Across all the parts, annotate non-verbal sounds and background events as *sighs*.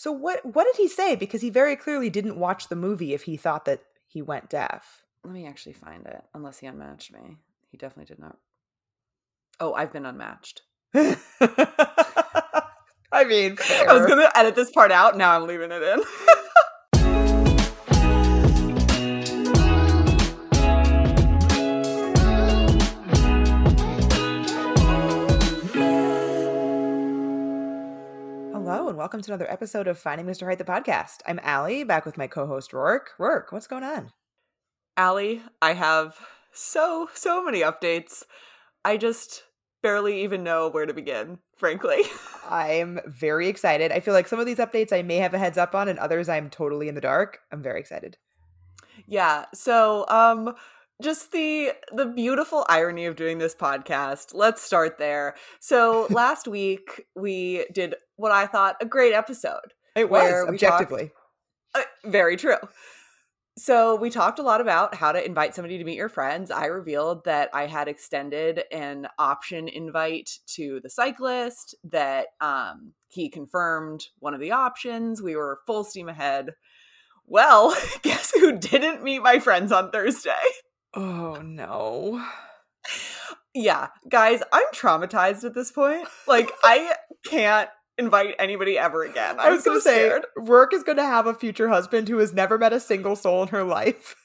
So what what did he say? Because he very clearly didn't watch the movie if he thought that he went deaf. Let me actually find it. Unless he unmatched me, he definitely did not. Oh, I've been unmatched. *laughs* I mean, *laughs* I was gonna edit this part out. Now I'm leaving it in. *laughs* welcome to another episode of Finding Mr. Height, the podcast. I'm Ali, back with my co-host Roark. Roark, what's going on? Ali, I have so, so many updates. I just barely even know where to begin, frankly. *laughs* I'm very excited. I feel like some of these updates I may have a heads up on, and others I'm totally in the dark. I'm very excited. Yeah. So, um, just the the beautiful irony of doing this podcast. Let's start there. So *laughs* last week we did what I thought a great episode. It was we talked- objectively. Uh, very true. So we talked a lot about how to invite somebody to meet your friends. I revealed that I had extended an option invite to the cyclist. That um, he confirmed one of the options. We were full steam ahead. Well, *laughs* guess who didn't meet my friends on Thursday? Oh no. Yeah, guys, I'm traumatized at this point. Like, I can't invite anybody ever again. I'm I was so gonna say scared. Roark is gonna have a future husband who has never met a single soul in her life.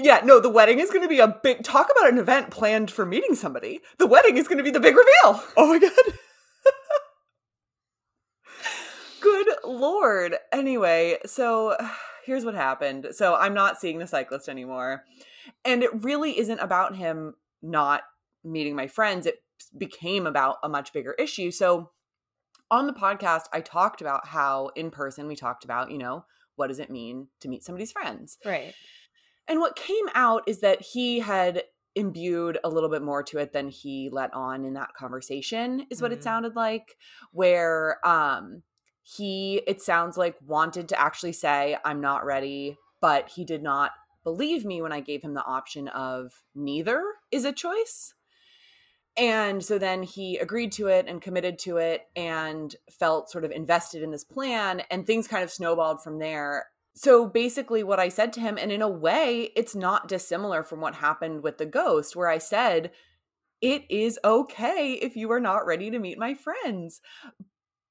Yeah, no, the wedding is going to be a big talk about an event planned for meeting somebody. The wedding is going to be the big reveal. Oh my god. *laughs* Good lord. Anyway, so *sighs* here's what happened. So I'm not seeing the cyclist anymore. And it really isn't about him not meeting my friends. It became about a much bigger issue. So on the podcast, I talked about how in person we talked about, you know, what does it mean to meet somebody's friends? Right. And what came out is that he had imbued a little bit more to it than he let on in that conversation is what Mhm. it sounded like where um he it sounds like wanted to actually say I'm not ready but he did not believe me when I gave him the option of neither is a choice. And so then he agreed to it and committed to it and felt sort of invested in this plan and things kind of snowballed from there. So basically what i said to him and in a way it's not dissimilar from what happened with the ghost where i said it is okay if you are not ready to meet my friends.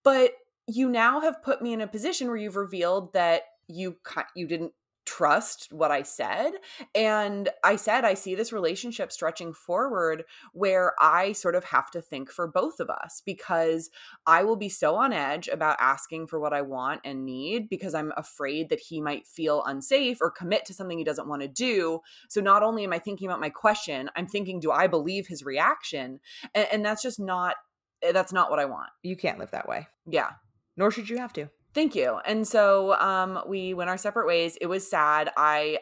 But you now have put me in a position where you've revealed that you you didn't trust what i said and i said i see this relationship stretching forward where i sort of have to think for both of us because I will be so on edge about asking for what I want and need because I'm afraid that he might feel unsafe or commit to something he doesn't want to do. So not only am I thinking about my question, I'm thinking, do I believe his reaction? And, and that's just not eh, that's not what I want. You can't live that way. Yeah. Nor should you have to. Thank you. And so um we went our separate ways. It was sad. I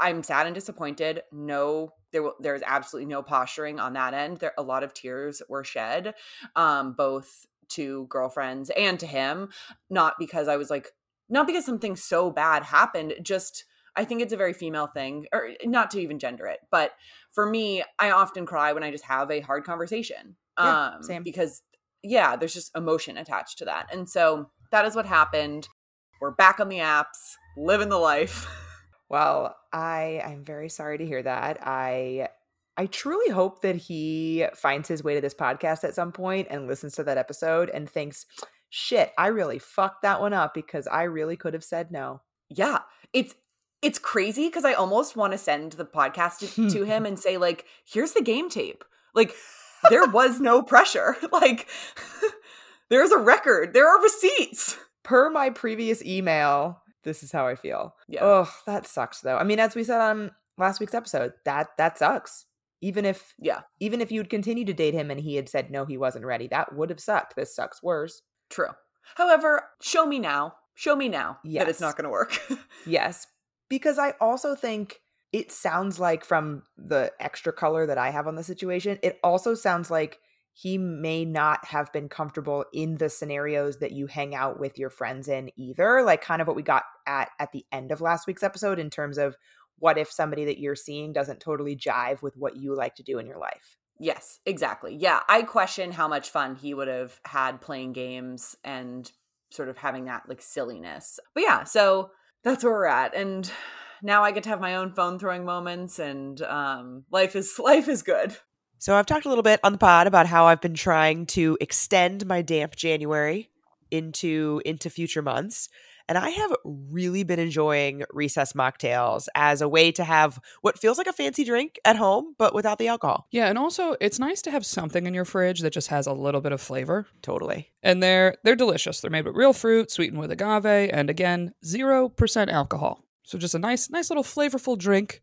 I'm sad and disappointed. No there there's absolutely no posturing on that end. There a lot of tears were shed um both to girlfriends and to him not because I was like not because something so bad happened just I think it's a very female thing or not to even gender it. But for me, I often cry when I just have a hard conversation. Yeah, um same. because yeah, there's just emotion attached to that. And so that is what happened. We're back on the apps, living the life. *laughs* Well, I I'm very sorry to hear that. I I truly hope that he finds his way to this podcast at some point and listens to that episode and thinks, "Shit, I really fucked that one up because I really could have said no." yeah, it's it's crazy because I almost want to send the podcast to, to *laughs* him and say like, "Here's the game tape." Like there was no *laughs* pressure. Like there's a record. There are receipts. Per my previous email, this is how I feel. Yeah. Oh, that sucks though. I mean, as we said on last week's episode, that that sucks. Even if Yeah, even if you'd continued to date him and he had said no, he wasn't ready, that would have sucked. This sucks worse. true. However, show me now. Show me now that it's not going to work. *laughs* Yes, because I also think it sounds like from the extra color that I have on the situation, it also sounds like he may not have been comfortable in the scenarios that you hang out with your friends in either, like kind of what we got at at the end of last week's episode in terms of what if somebody that you're seeing doesn't totally jive with what you like to do in your life. Yes, exactly. Yeah, I question how much fun he would have had playing games and sort of having that like silliness. But yeah, so that's where we're at. And now I get to have my own phone throwing moments and um life is *laughs* life is good. So I've talked a little bit on the pod about how I've been trying to extend my damp January into into future months. And I have really been enjoying recess mocktails as a way to have what feels like a fancy drink at home, but without the alcohol. Yeah, and also it's nice to have something in your fridge that just has a little bit of flavor. Totally. And they're they're delicious. They're made with real fruit, sweetened with agave, and again, zero percent alcohol. So just a nice, nice little flavorful drink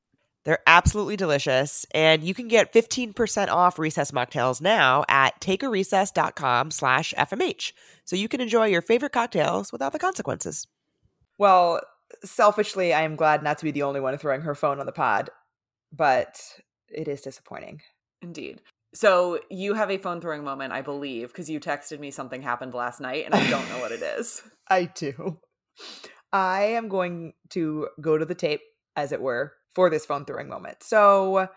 They're absolutely delicious, and you can get 15% off Recess mocktails now at takearecess.com slash FMH, so you can enjoy your favorite cocktails without the consequences. Well, selfishly, I am glad not to be the only one throwing her phone on the pod, but it is disappointing. Indeed. So you have a phone throwing moment, I believe, because you texted me something happened last night, and I don't know what it is. *laughs* I do. I am going to go to the tape, as it were, for this phone throwing moment. So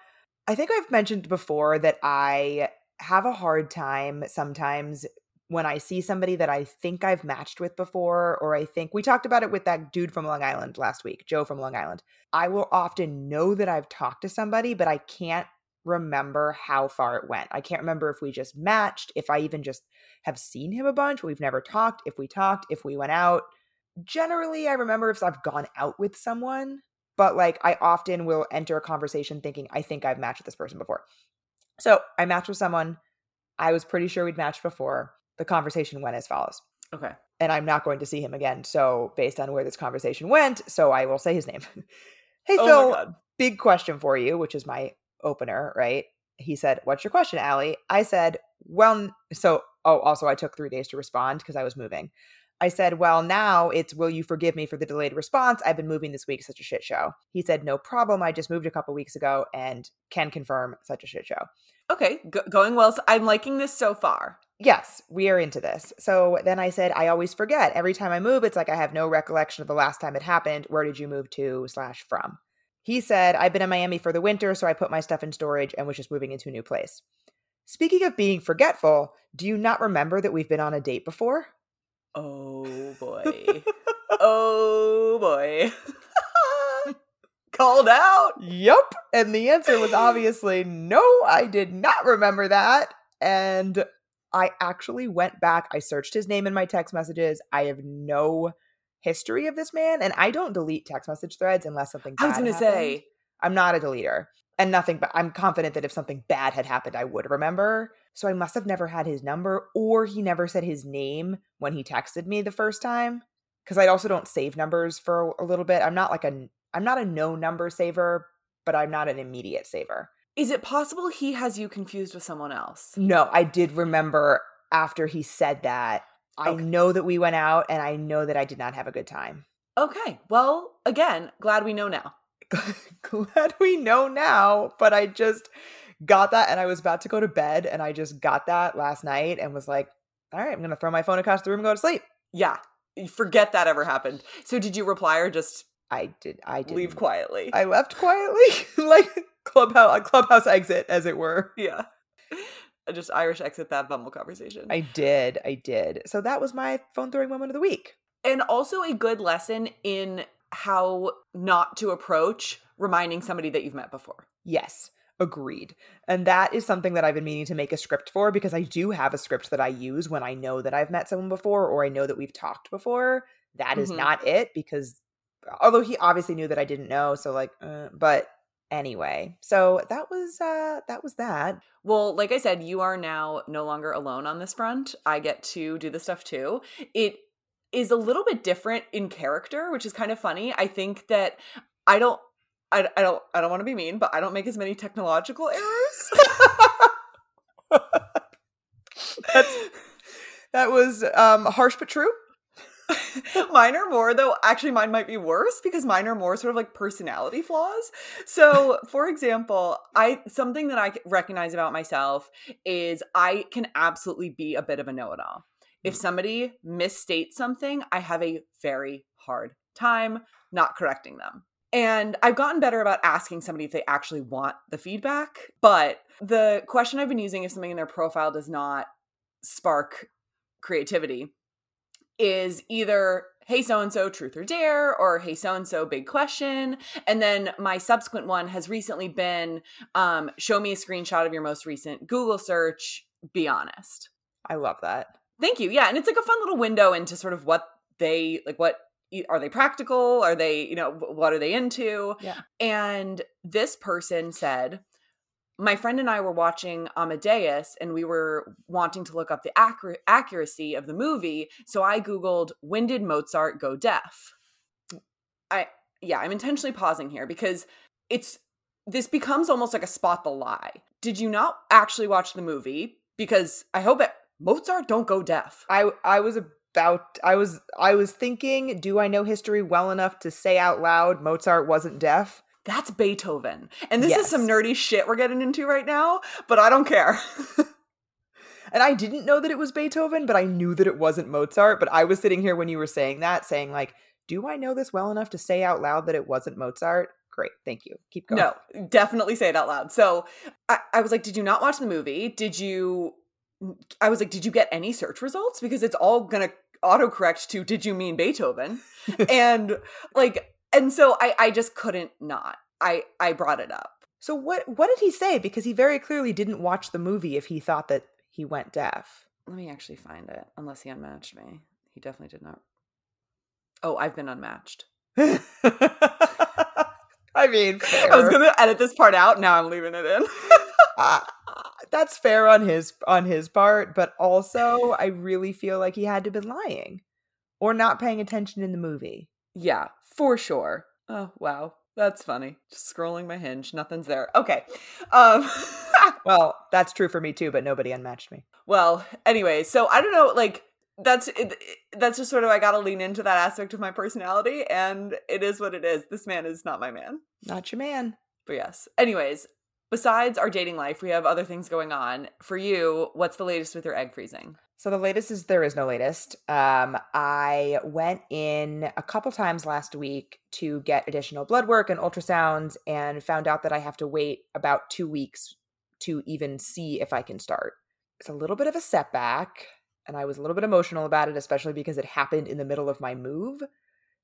I think I've mentioned before that I have a hard time sometimes when I see somebody that I think I've matched with before, or I think we talked about it with that dude from Long Island last week, Joe from Long Island. I will often know that I've talked to somebody, but I can't remember how far it went. I can't remember if we just matched, if I even just have seen him a bunch. We've never talked, if we talked, if we went out. Generally, I remember if I've gone out with someone, but like I often will enter a conversation thinking, I think I've matched with this person before. So I matched with someone. I was pretty sure we'd matched before. The conversation went as follows. Okay. And I'm not going to see him again. So, based on where this conversation went, so I will say his name. *laughs* hey, Oh Phil, big question for you, which is my opener, right? He said, What's your question, Ali? I said, Well, so, oh, also, I took three days to respond because I was moving. I said, Well, now it's, Will you forgive me for the delayed response? I've been moving this week, such a shit show. He said, No problem. I just moved a couple weeks ago and can confirm such a shit show. Okay, go- going well. So I'm liking this so far. Yes, we are into this. So then I said, I always forget. Every time I move, it's like I have no recollection of the last time it happened. Where did you move to slash from? He said, I've been in Miami for the winter, so I put my stuff in storage and was just moving into a new place. Speaking of being forgetful, do you not remember that we've been on a date before? Oh boy. oh boy. *laughs* Called out. Yup. And the answer was obviously no, I did not remember that. And I actually went back. I searched his name in my text messages. I have no history of this man, and I don't delete text message threads unless something I was going to say, I'm not a deleter. And nothing but I'm confident that if something bad had happened, I would remember. So I must have never had his number, or he never said his name when he texted me the first time. Because I also don't save numbers for a little bit. I'm not like a I'm not a no number saver, but I'm not an immediate saver. is it possible he has you confused with someone else? No, I did remember after he said that. I know that we went out and I know that I did not have a good time. Okay. Well, again, glad we know now. *laughs* Glad we know now, but I just got that and I was about to go to bed and I just got that last night and was like, all right, I'm going to throw my phone across the room and go to sleep. Yeah. Forget that ever happened. So did you reply or just I did. I did. leave quietly? I left quietly, *laughs* like clubhouse, a clubhouse exit, as it were. yeah. I just Irish exit that Bumble conversation. I did. I did. So that was my phone throwing moment of the week. and also a good lesson in how not to approach reminding somebody that you've met before. Yes, agreed. And that is something that I've been meaning to make a script for because I do have a script that I use when I know that I've met someone before or I know that we've talked before. That is Mhm. not it because although he obviously knew that I didn't know, so like, uh, but anyway, so that was uh that was that. Well, like I said, you are now no longer alone on this front. I get to do this stuff too. It is a little bit different in character, which is kind of funny. I think that I don't I, I don't I don't want to be mean, but I don't make as many technological errors. That's that was um harsh but true. mine are more though actually mine might be worse because mine are more sort of like personality flaws so *laughs* for example i something that i recognize about myself is i can absolutely be a bit of a know-it-all if somebody misstates something i have a very hard time not correcting them and I've gotten better about asking somebody if they actually want the feedback. But the question I've been using if something in their profile does not spark creativity is either hey so and so truth or dare or hey so and so big question and then my subsequent one has recently been um, show me a screenshot of your most recent google search be honest I love that. Thank you yeah and it's like a fun little window into sort of what they like what are they practical are they you know what are they into Yeah. and this person said my friend and I were watching Amadeus and we were wanting to look up the accur- accuracy of the movie. So I Googled, when did Mozart go deaf? I, yeah, I'm intentionally pausing here because it's, this becomes almost like a spot the lie. Did you not actually watch the movie? Because I hope it, Mozart don't go deaf. I I was about I was I was thinking, do I know history well enough to say out loud Mozart wasn't deaf? That's Beethoven. And this is some nerdy shit we're getting into right now, but I don't care. *laughs* And I didn't know that it was Beethoven, but I knew that it wasn't Mozart. But I was sitting here when you were saying that, saying like, do I know this well enough to say out loud that it wasn't Mozart? Great, thank you. Keep going. No, definitely say it out loud. So I, I was like, did you not watch the movie? Did you? I was like, did you get any search results? Because it's all gonna autocorrect to did you mean Beethoven? *laughs* and like, and so I, I just couldn't not. I, I brought it up. So what what did he say? Because he very clearly didn't watch the movie if he thought that he went deaf. Let me actually find it. Unless he unmatched me, he definitely did not. Oh, I've been unmatched. *laughs* I mean, I was gonna edit this part out. Now I'm leaving it in. *laughs* Uh, that's fair on his on his part, but also I really feel like he had to have been lying or not paying attention in the movie. Yeah, for sure. Oh, wow. That's funny. Just scrolling my hinge. Nothing's there. Okay. Um *laughs* Well, that's true for me too, but nobody unmatched me. well, anyway, so I don't know like that's it, that's just sort of I got to lean into that aspect of my personality and it is what it is. This man is not my man. Not your man. But yes. Anyways, besides our dating life, we have other things going on. For you, what's the latest with your egg freezing? So the latest is there is no latest. Um, I went in a couple times last week to get additional blood work and ultrasounds, and found out that I have to wait about two weeks to even see if I can start. It's a little bit of a setback, and I was a little bit emotional about it, especially because it happened in the middle of my move.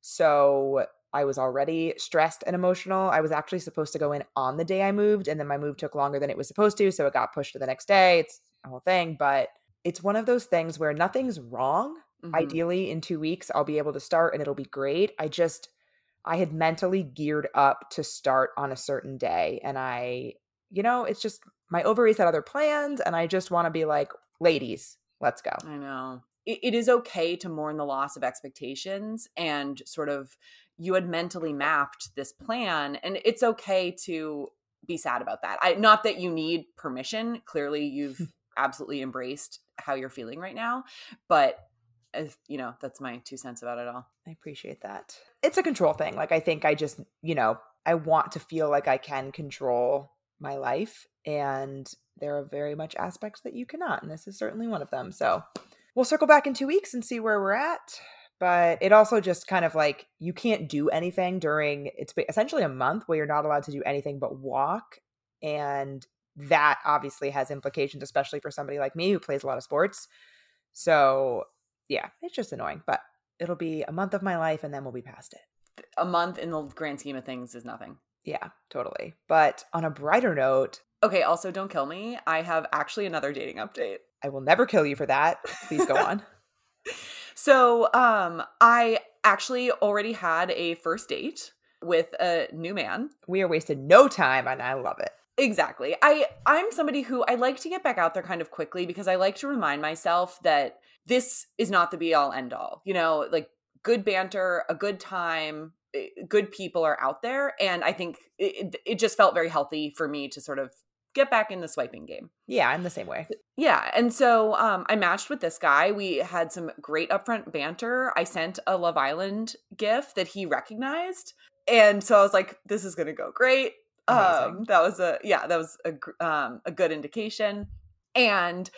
So I was already stressed and emotional. I was actually supposed to go in on the day I moved, and then my move took longer than it was supposed to, so it got pushed to the next day. It's a whole thing, but it's one of those things where nothing's wrong. Mhm. Ideally, in two weeks, I'll be able to start and it'll be great. I just, I had mentally geared up to start on a certain day. And I, you know, it's just my ovaries had other plans. And I just want to be like, ladies, let's go. I know. It, it is okay to mourn the loss of expectations and sort of you had mentally mapped this plan and it's okay to be sad about that. I not that you need permission. Clearly you've *laughs* absolutely embraced how you're feeling right now, but as, you know, that's my two cents about it all. I appreciate that. It's a control thing. Like, I think I just, you know, I want to feel like I can control my life. And there are very much aspects that you cannot. And this is certainly one of them. So we'll circle back in two weeks and see where we're at. But it also just kind of like you can't do anything during it's essentially a month where you're not allowed to do anything but walk. And that obviously has implications, especially for somebody like me who plays a lot of sports. So yeah, it's just annoying, but it'll be a month of my life and then we'll be past it. A month in the grand scheme of things is nothing. Yeah, totally. But on a brighter note, Okay, also don't kill me. I have actually another dating update. I will never kill you for that. Please go on. *laughs* So, um, I actually already had a first date with a new man. We are wasting no time and I love it. Exactly. I I'm somebody who I like to get back out there kind of quickly because I like to remind myself that this is not the be all end all. You know, like good banter, a good time, eh, good people are out there and I think it, it just felt very healthy for me to sort of get back in the swiping game. Yeah, I'm the same way. Yeah. And so um, I matched with this guy. We had some great upfront banter. I sent a Love Island gif that he recognized. And so I was like, this is going to go great. Um, that was a, yeah, that was a, um, a good indication. And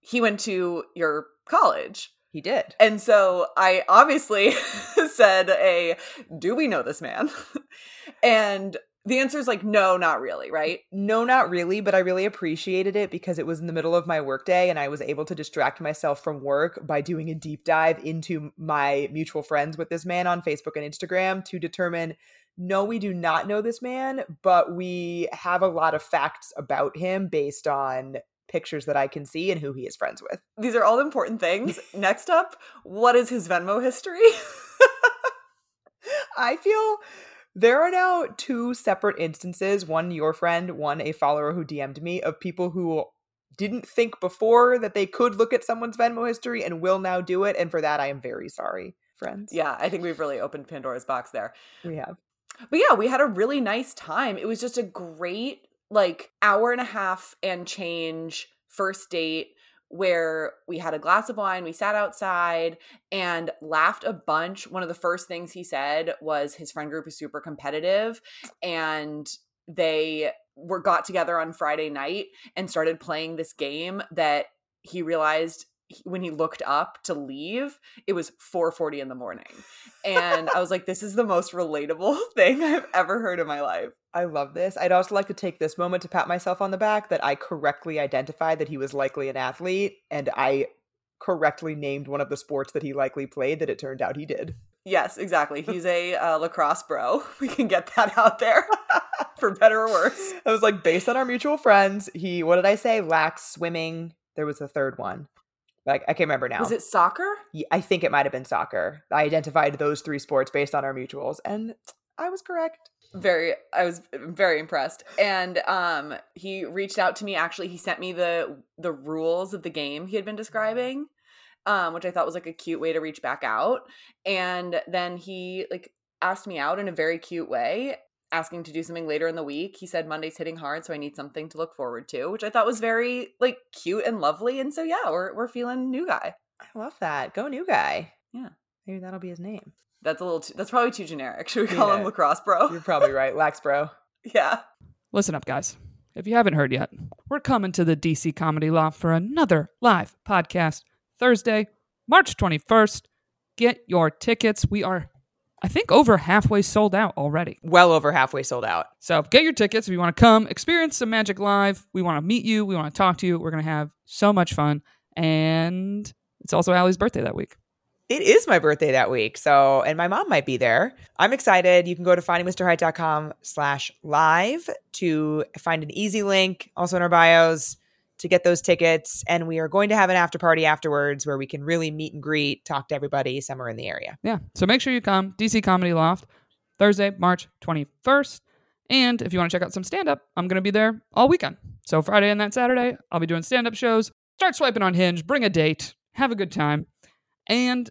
he went to your college. He did. And so I obviously *laughs* said a do we know this man? *laughs* and the answer is like no, not really, right? No, not really, but I really appreciated it because it was in the middle of my workday and I was able to distract myself from work by doing a deep dive into my mutual friends with this man on Facebook and Instagram to determine no, we do not know this man, but we have a lot of facts about him based on pictures that I can see and who he is friends with. These are all important things. *laughs* Next up, what is his Venmo history? *laughs* I feel there are now two separate instances one your friend, one a follower who DM'd me of people who didn't think before that they could look at someone's Venmo history and will now do it. And for that, I am very sorry, friends. yeah, I think we've really opened Pandora's box there. We have. But yeah, we had a really nice time. It was just a great like hour and a half and change first date where we had a glass of wine, we sat outside and laughed a bunch. One of the first things he said was his friend group is super competitive and they were got together on Friday night and started playing this game that he realized when he looked up to leave it was 4:40 in the morning. And I was like this is the most relatable *laughs* thing I've ever heard in my life. I love this. I'd also like to take this moment to pat myself on the back that I correctly identified that he was likely an athlete and I correctly named one of the sports that he likely played that it turned out he did. Yes, exactly. *laughs* He's a uh, lacrosse bro. *laughs* We can get that out there *laughs* for better or worse. I was like, based on our mutual friends, he, what did I say? Lax swimming. There was a third one. Like, I can't remember now. Was it soccer? Ye- I think it might have been soccer. I identified those three sports based on our mutuals, and I was correct. Very I was very impressed. And um he reached out to me actually he sent me the the rules of the game he had been describing. Um which I thought was like a cute way to reach back out. And then he like asked me out in a very cute way asking to do something later in the week. He said Monday's hitting hard, so I need something to look forward to, which I thought was very like cute and lovely. And so yeah, we're we're feeling new guy. I love that. Go new guy. Yeah. Maybe that'll be his name. That's a little too, that's probably too generic. *laughs* Should we call him lacrosse bro? You're probably right. Lax bro. *laughs* yeah. Listen up, guys. If you haven't heard yet, we're coming to the DC Comedy Loft for another live podcast Thursday, March 21st. Get your tickets. We are, I think, over halfway sold out already. Well over halfway sold out. So get your tickets if you want to come experience some magic live. We want to meet you. We want to talk to you. We're going to have so much fun. And it's also Ali's birthday that week. It is my birthday that week. So, and my mom might be there. I'm excited. You can go to findingmrheight.com slash live to find an easy link, also in our bios, to get those tickets. And we are going to have an after party afterwards where we can really meet and greet, talk to everybody somewhere in the area. Yeah. So make sure you come. DC Comedy Loft, Thursday, March 21st. And if you want to check out some stand up, I'm going to be there all weekend. So Friday and that Saturday, I'll be doing stand up shows. Start swiping on Hinge, bring a date, have a good time. And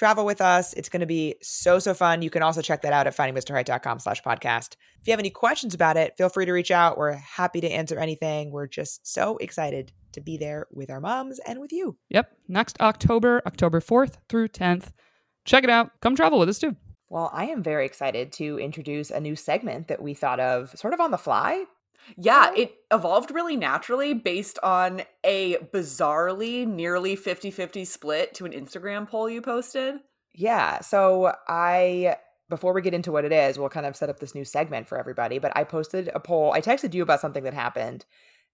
Travel with us. It's going to be so, so fun. You can also check that out at findingmrheight.com slash podcast. If you have any questions about it, feel free to reach out. We're happy to answer anything. We're just so excited to be there with our moms and with you. Yep. Next October, October 4th through 10th. Check it out. Come travel with us too. Well, I am very excited to introduce a new segment that we thought of sort of on the fly. Yeah, it evolved really naturally based on a bizarrely nearly 50 50 split to an Instagram poll you posted. Yeah. So I, before we get into what it is, we'll kind of set up this new segment for everybody. But I posted a poll. I texted you about something that happened,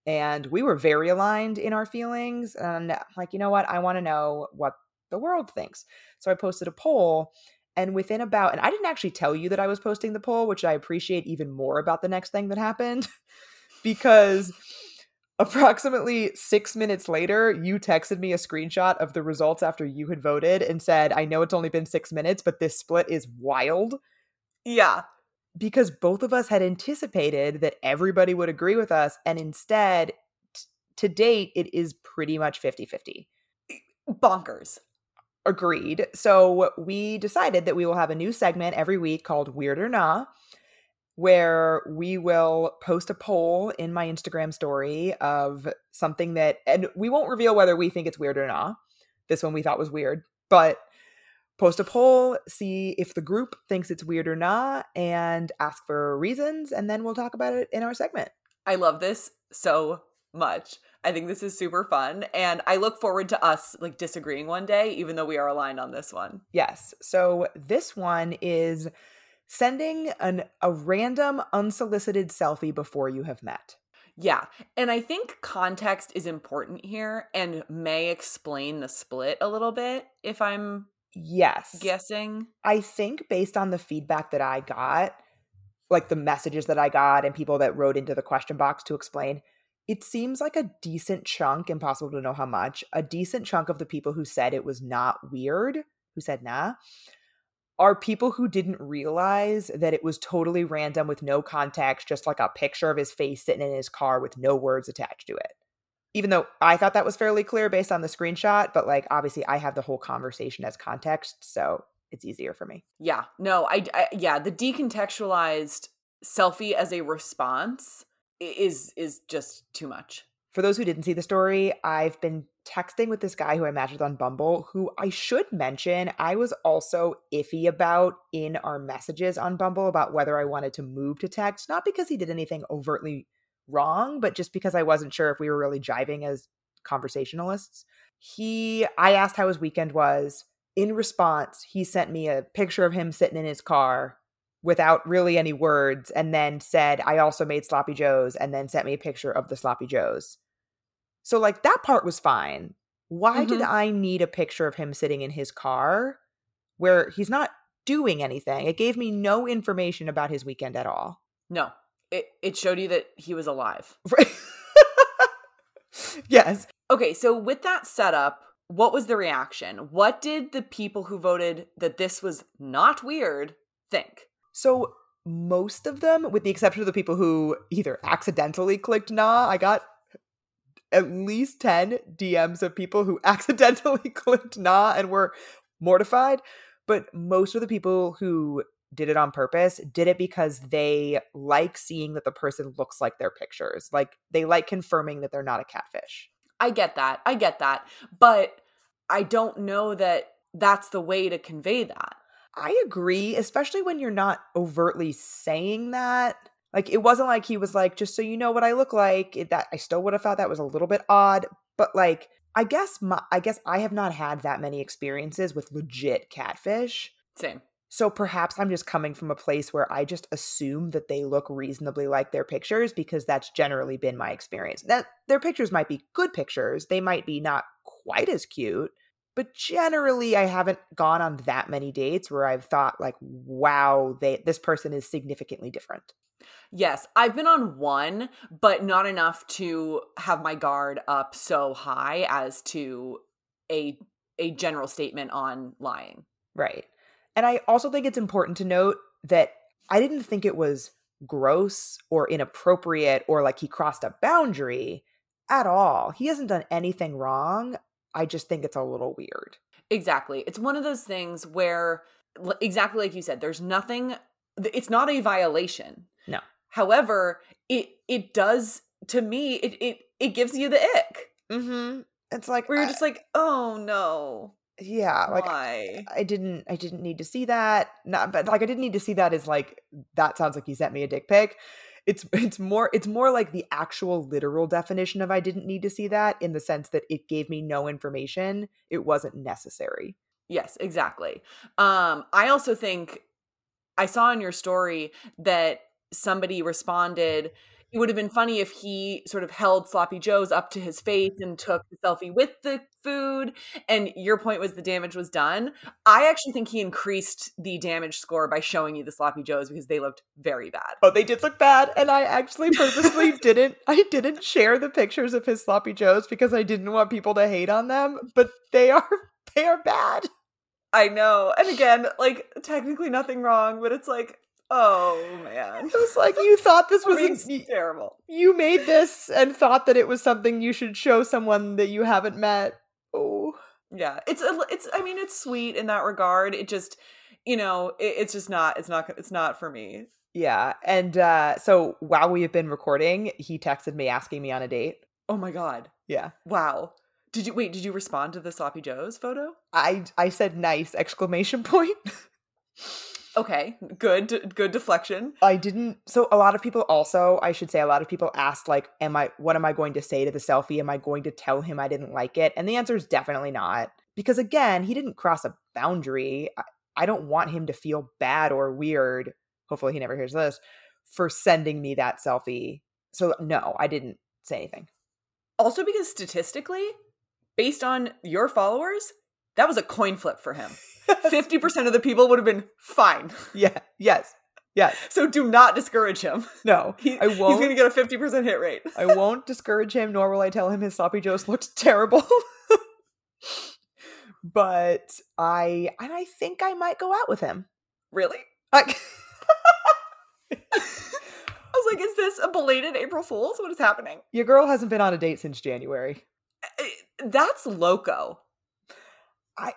and we were very aligned in our feelings. And I'm like, you know what? I want to know what the world thinks. So I posted a poll. And within about, and I didn't actually tell you that I was posting the poll, which I appreciate even more about the next thing that happened, *laughs* because Approximately six minutes later, you texted me a screenshot of the results after you had voted and said, I know it's only been six minutes, but this split is wild. Yeah. Because both of us had anticipated that everybody would agree with us. And instead, t- to date, it is pretty much 50 50. Bonkers. Agreed. So we decided that we will have a new segment every week called Weird or Nah where we will post a poll in my Instagram story of something that, and we won't reveal whether we think it's weird or not. This one we thought was weird, but post a poll, see if the group thinks it's weird or not, and ask for reasons, and then we'll talk about it in our segment. I love this so much. I think this is super fun and I look forward to us like disagreeing one day even though we are aligned on this one. Yes. So this one is sending an a random unsolicited selfie before you have met. Yeah. And I think context is important here and may explain the split a little bit if I'm yes guessing. I think based on the feedback that I got, like the messages that I got and people that wrote into the question box to explain, it seems like a decent chunk, impossible to know how much, a decent chunk of the people who said it was not weird, who said nah, are people who didn't realize that it was totally random with no context, just like a picture of his face sitting in his car with no words attached to it. Even though I thought that was fairly clear based on the screenshot, but like obviously I have the whole conversation as context, so it's easier for me. Yeah. No, I, I yeah, the decontextualized selfie as a response is is just too much. For those who didn't see the story, I've been texting with this guy who I matched with on Bumble, who I should mention I was also iffy about in our messages on Bumble about whether I wanted to move to text, not because he did anything overtly wrong, but just because I wasn't sure if we were really jiving as conversationalists. He, I asked how his weekend was. In response, he sent me a picture of him sitting in his car without really any words and then said, I also made sloppy joes and then sent me a picture of the sloppy joes. So, like, that part was fine. Why mm-hmm. did I need a picture of him sitting in his car where he's not doing anything? It gave me no information about his weekend at all. No, it, it showed you that he was alive. *laughs* yes. Okay, so with that setup, what was the reaction? What did the people who voted that this was not weird think? So, most of them, with the exception of the people who either accidentally clicked nah, I got at least 10 DMs of people who *laughs* accidentally clicked nah and were mortified. But most of the people who did it on purpose did it because they like seeing that the person looks like their pictures. Like they like confirming that they're not a catfish. I get that. I get that. But I don't know that that's the way to convey that. I agree, especially when you're not overtly saying that. Like it wasn't like he was like, just so you know what I look like. It, that I still would have thought that was a little bit odd, but like I guess my I guess I have not had that many experiences with legit catfish. Same. So perhaps I'm just coming from a place where I just assume that they look reasonably like their pictures because that's generally been my experience. That their pictures might be good pictures. They might be not quite as cute, but generally I haven't gone on that many dates where I've thought like wow, they this person is significantly different. Yes, I've been on one, but not enough to have my guard up so high as to a a general statement on lying. Right. And I also think it's important to note that I didn't think it was gross or inappropriate or like he crossed a boundary at all. He hasn't done anything wrong. I just think it's a little weird. Exactly. It's one of those things where exactly like you said, there's nothing it's not a violation. No. However, it it does to me it it it gives you the ick. Mm-hmm. It's like where you're I, just like, oh no. Yeah, like I, I, didn't I didn't need to see that. Not but like I didn't need to see that as like that sounds like you sent me a dick pic. It's *laughs* it's more it's more like the actual literal definition of I didn't need to see that in the sense that it gave me no information. It wasn't necessary. Yes, exactly. Um I also think I saw in your story that somebody responded it would have been funny if he sort of held sloppy joe's up to his face and took the selfie with the food and your point was the damage was done i actually think he increased the damage score by showing you the sloppy joes because they looked very bad Oh, they did look bad, and I actually purposely *laughs* didn't. I didn't share the pictures of his sloppy joes because I didn't want people to hate on them. But they are *laughs* they are bad. i know and again like technically nothing wrong but it's like oh *laughs* man It was like you thought this *laughs* was a, terrible you made this and thought that it was something you should show someone that you haven't met. Oh, yeah it's a it's i mean it's sweet in that regard it just you know it, it's just not it's not it's not for me yeah. And uh, so while we have been recording, he texted me asking me on a date. oh my god Yeah. wow did you wait did you respond to the sloppy joe's photo I I said nice exclamation point. *laughs* okay good good deflection I didn't so a lot of people also, I should say a lot of people asked like am I what am I going to say to the selfie? Am I going to tell him I didn't like it? And the answer is definitely not. Because again, he didn't cross a boundary. I, I don't want him to feel bad or weird. Hopefully he never hears this for sending me that selfie. So no, I didn't say anything. also because statistically based on your followers that was a coin flip for him 50% of the people would have been fine Yeah. Yes. Yes. so do not discourage him No. he, I he's won't. He's gonna get a 50% hit rate I won't discourage him, nor will I tell him his sloppy joes looked terrible. *laughs* but I and I think I might go out with him. really I, *laughs* *laughs* I was like, is this a belated April Fool's? What is happening? your girl hasn't been on a date since January. Eh, That's loco. I,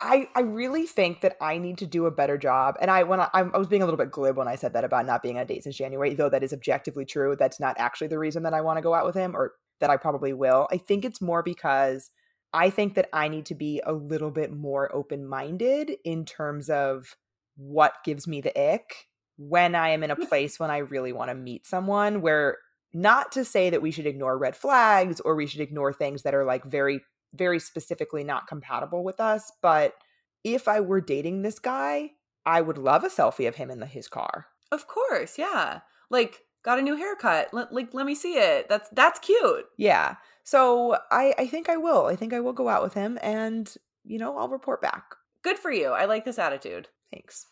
I I really think that I need to do a better job. And I when I, I was being a little bit glib when I said that about not being on a date since January, though that is objectively true. That's not actually the reason that I want to go out with him, or that I probably will. I think it's more because I think that I need to be a little bit more open minded in terms of what gives me the ick when I am in a place when I really want to meet someone. Where not to say that we should ignore red flags or we should ignore things that are like very very specifically not compatible with us. But if I were dating this guy, I would love a selfie of him in the, his car. Of course, yeah. Like, got a new haircut. Let, like, let me see it. That's that's cute. Yeah. So I, I think I will. I think I will go out with him and, you know, I'll report back. Good for you. I like this attitude. Thanks.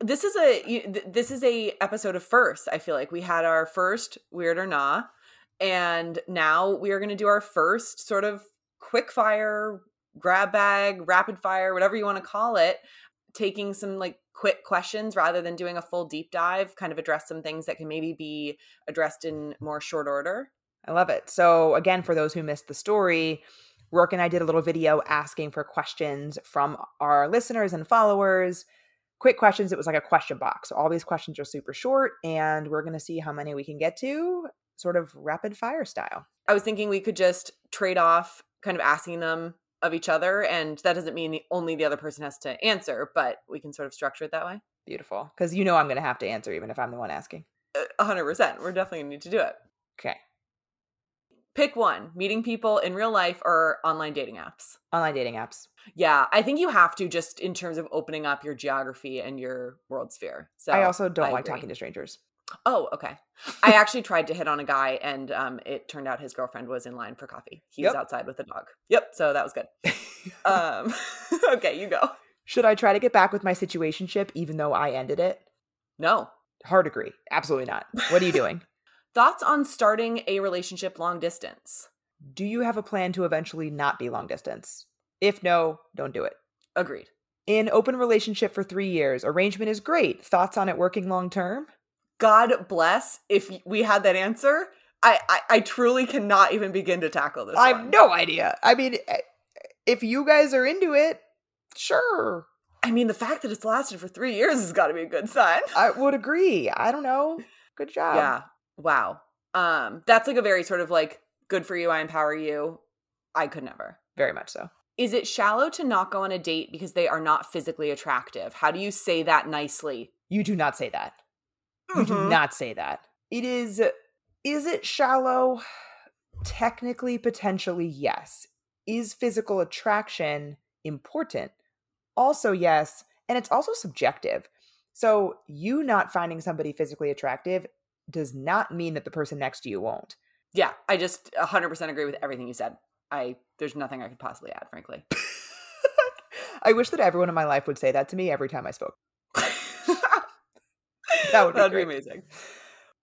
This is a this is a episode of first. I feel like we had our first weird or nah, and now we are going to do our first sort of quick fire grab bag, rapid fire, whatever you want to call it, taking some like quick questions rather than doing a full deep dive. Kind of address some things that can maybe be addressed in more short order. I love it. So, again, for those who missed the story, Roark and I did a little video asking for questions from our listeners and followers. Quick questions. It was like a question box. So, all these questions are super short, and we're going to see how many we can get to, sort of rapid fire style. I was thinking we could just trade off kind of asking them of each other and that doesn't mean the, only the other person has to answer but we can sort of structure it that way Beautiful. Because you know I'm going to have to answer even if I'm the one asking. Uh, 100% we're definitely going to need to do it Okay. pick one meeting people in real life or online dating apps Online dating apps. yeah i think you have to just in terms of opening up your geography and your world sphere so I also don't I like agree. talking to strangers. Oh okay i *laughs* actually tried to hit on a guy and um, it turned out his girlfriend was in line for coffee he was outside with a dog yep so that was good *laughs* um, *laughs* okay you go Should I try to get back with my situationship even though I ended it? no Hard agree. Absolutely not. What are you doing? Thoughts on starting a relationship long distance? Do you have a plan to eventually not be long distance? If no, don't do it. Agreed. In open relationship for three years, arrangement is great. Thoughts on it working long term? God bless if we had that answer. I, I, I truly cannot even begin to tackle this. I have no idea. I mean, eh, if you guys are into it, sure. I mean, the fact that it's lasted for three years has got to be a good sign. I would agree. I don't know. Good job. yeah. Wow. Um, that's like a very sort of like good for you. I empower you. I could never. Very much so. Is it shallow to not go on a date because they are not physically attractive? How do you say that nicely? You do not say that. You do mm-hmm. not say that. It is uh, is it shallow? Technically, potentially, yes. Is physical attraction important? Also, yes. And it's also subjective. So, you not finding somebody physically attractive does not mean that the person next to you won't. Yeah, I just 100% agree with everything you said. I there's nothing I could possibly add, frankly. *laughs* I wish that everyone in my life would say that to me every time I spoke. *laughs* *laughs* that would be, be amazing.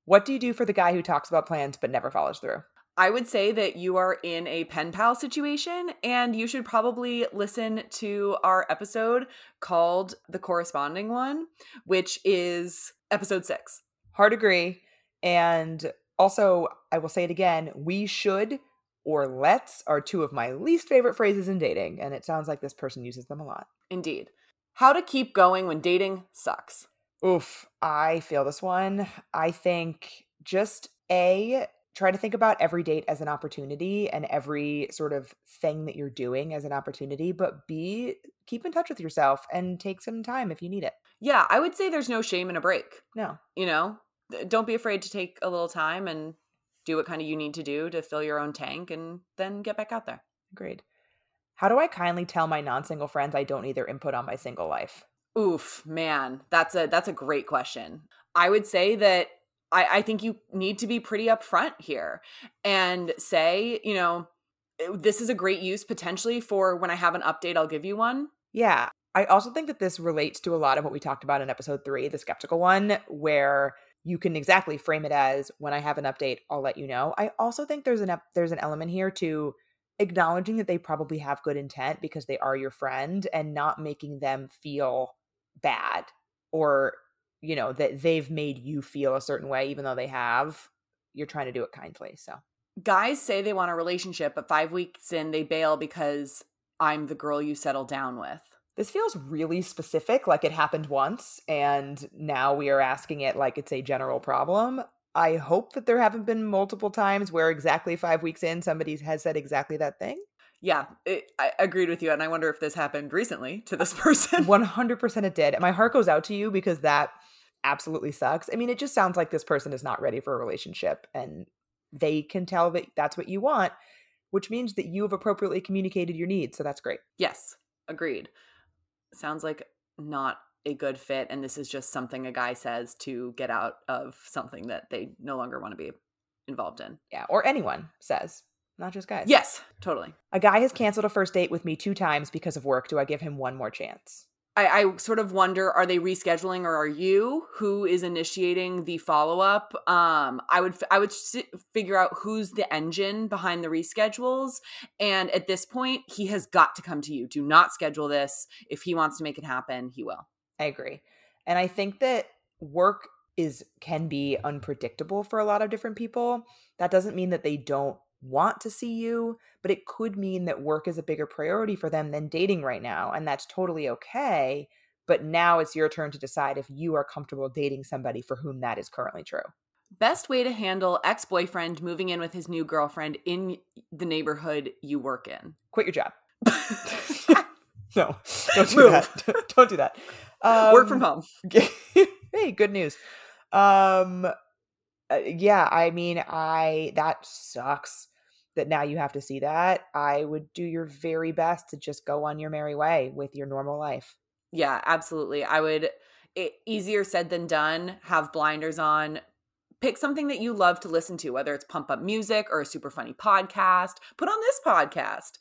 What do you do for the guy who talks about plans but never follows through? I would say that you are in a pen pal situation and you should probably listen to our episode called The Corresponding One, which is episode six. Hard agree. And also, I will say it again we should or let's are two of my least favorite phrases in dating. And it sounds like this person uses them a lot. Indeed. How to keep going when dating sucks. Oof, I feel this one. I think just A, try to think about every date as an opportunity and every sort of thing that you're doing as an opportunity, but B, keep in touch with yourself and take some time if you need it. Yeah, I would say there's no shame in a break. No. You know, don't be afraid to take a little time and do what kind of you need to do to fill your own tank and then get back out there. Agreed. How do I kindly tell my non-single friends I don't need their input on my single life? Oof, man, that's a that's a great question. I would say that I, I think you need to be pretty upfront here and say, you know, "Eh, this is a great use potentially for when I have an update, I'll give you one. Yeah. I also think that this relates to a lot of what we talked about in episode three, the skeptical one, where you can exactly frame it as when I have an update, I'll let you know. I also think there's an there's an element here to acknowledging that they probably have good intent because they are your friend and not making them feel bad or you know that they've made you feel a certain way even though they have you're trying to do it kindly so. Guys say they want a relationship, but five weeks in they bail because I'm the girl you settle down with. this feels really specific like it happened once and now we are asking it like it's a general problem. I hope that there haven't been multiple times where exactly five weeks in somebody has said exactly that thing Yeah, it, I agreed with you, and I wonder if this happened recently to this *laughs* person. 100% it did and my heart goes out to you because that absolutely sucks i mean it just sounds like this person is not ready for a relationship and they can tell that that's what you want which means that you have appropriately communicated your needs so that's great Yes, agreed. Sounds like not a good fit, and this is just something a guy says to get out of something that they no longer want to be involved in. yeah or anyone says not just guys Yes, totally. A guy has canceled a first date with me two times because of work. Do I give him one more chance? I, I sort of wonder are they rescheduling or are you who is initiating the follow up um i would f- i would figure out who's the engine behind the reschedules and at this point he has got to come to you do not schedule this if he wants to make it happen he will I agree. And I think that work is can be unpredictable for a lot of different people. That doesn't mean that they don't want to see you, but it could mean that work is a bigger priority for them than dating right now, and that's totally okay. But now it's your turn to decide if you are comfortable dating somebody for whom that is currently true. Best way to handle ex boyfriend moving in with his new girlfriend in the neighborhood you work in. Quit your job. *laughs* *laughs* no, don't do Move. that. *laughs* don't do that. work from Um, home. hey, good news. Um, uh, yeah, I mean, I that sucks that now you have to see that. I would do your very best to just go on your merry way with your normal life. Yeah, absolutely. I would, it, easier said than done, have blinders on. Pick something that you love to listen to, whether it's pump up music or a super funny podcast. Put on this podcast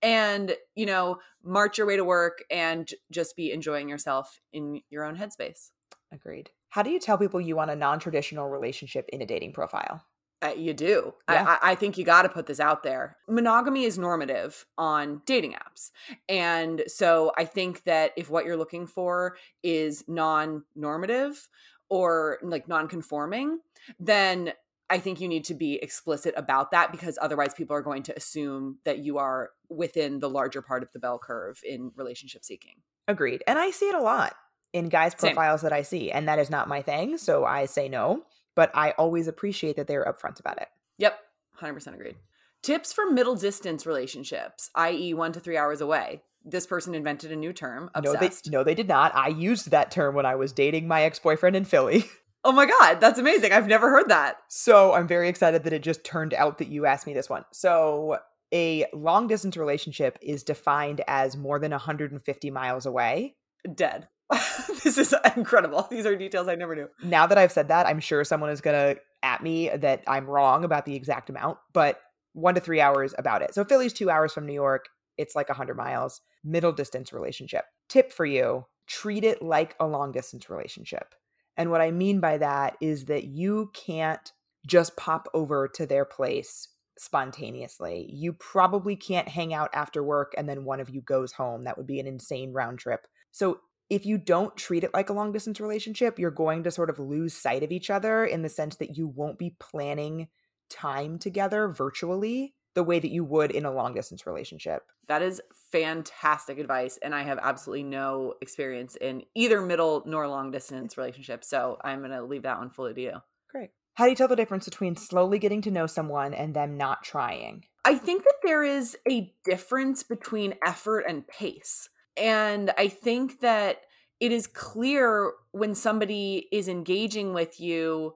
and, you know, march your way to work and just be enjoying yourself in your own headspace. Agreed. How do you tell people you want a non-traditional relationship in a dating profile? Uh, you do. Yeah. I, I think you got to put this out there. Monogamy is normative on dating apps. And so I think that if what you're looking for is non normative or like non conforming, then I think you need to be explicit about that because otherwise people are going to assume that you are within the larger part of the bell curve in relationship seeking. Agreed. And I see it a lot in guys' Same. profiles that I see, and that is not my thing, so I say no. But I always appreciate that they're upfront about it. Yep, 100% agreed. Tips for middle distance relationships, i.e., one to three hours away. This person invented a new term, No, they no, they did not. I used that term when I was dating my ex-boyfriend in Philly. *laughs* Oh my God, that's amazing. I've never heard that. So I'm very excited that it just turned out that you asked me this one. So a long distance relationship is defined as more than 150 miles away. Dead. *laughs* this is incredible. These are details I never knew. Now that I've said that, I'm sure someone is going to at me that I'm wrong about the exact amount, but one to three hours about it. So Philly's two hours from New York. It's like 100 miles, middle distance relationship. Tip for you treat it like a long distance relationship. And what I mean by that is that you can't just pop over to their place spontaneously. You probably can't hang out after work and then one of you goes home. That would be an insane round trip. So if you don't treat it like a long distance relationship, you're going to sort of lose sight of each other in the sense that you won't be planning time together virtually the way that you would in a long distance relationship. That is fantastic advice. And I have absolutely no experience in either middle nor long distance relationships. So I'm going to leave that one fully to you. Great. How do you tell the difference between slowly getting to know someone and them not trying? I think that there is a difference between effort and pace. And I think that it is clear when somebody is engaging with you,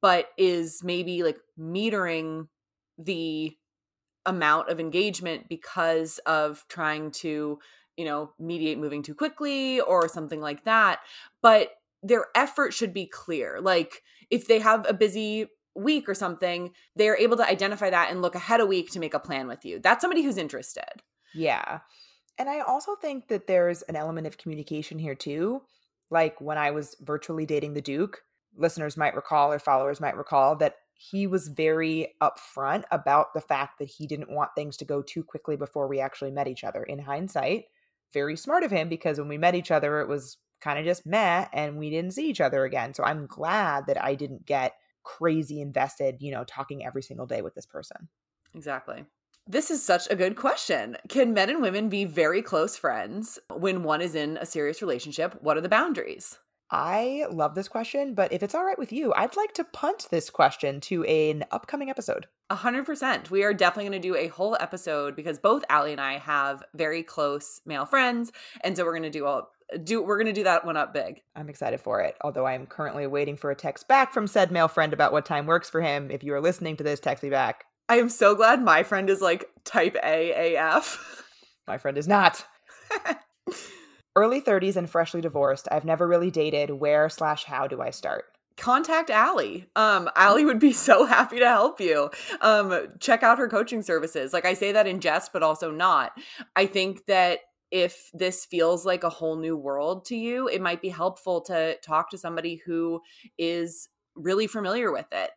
but is maybe like metering the amount of engagement because of trying to, you know, mediate moving too quickly or something like that. But their effort should be clear. Like if they have a busy week or something, they're able to identify that and look ahead a week to make a plan with you. That's somebody who's interested. Yeah. And I also think that there's an element of communication here too. Like when I was virtually dating the Duke, listeners might recall or followers might recall that he was very upfront about the fact that he didn't want things to go too quickly before we actually met each other. In hindsight, very smart of him because when we met each other, it was kind of just met and we didn't see each other again. So I'm glad that I didn't get crazy invested, you know, talking every single day with this person. Exactly. This is such a good question. Can men and women be very close friends when one is in a serious relationship? What are the boundaries? I love this question, but if it's all right with you, I'd like to punt this question to an upcoming episode. A hundred percent. We are definitely going to do a whole episode because both Ali and I have very close male friends, and so we're going to do a do we're going to do that one up big. I'm excited for it. Although I'm currently waiting for a text back from said male friend about what time works for him. If you are listening to this, text me back. I am so glad my friend is like type A AF. My friend is not. *laughs* Early 30s and freshly divorced. I've never really dated. Where slash how do I start? contact Ali. Um, Ali would be so happy to help you. Um, check out her coaching services. Like I say that in jest, but also not. I think that if this feels like a whole new world to you, it might be helpful to talk to somebody who is really familiar with it.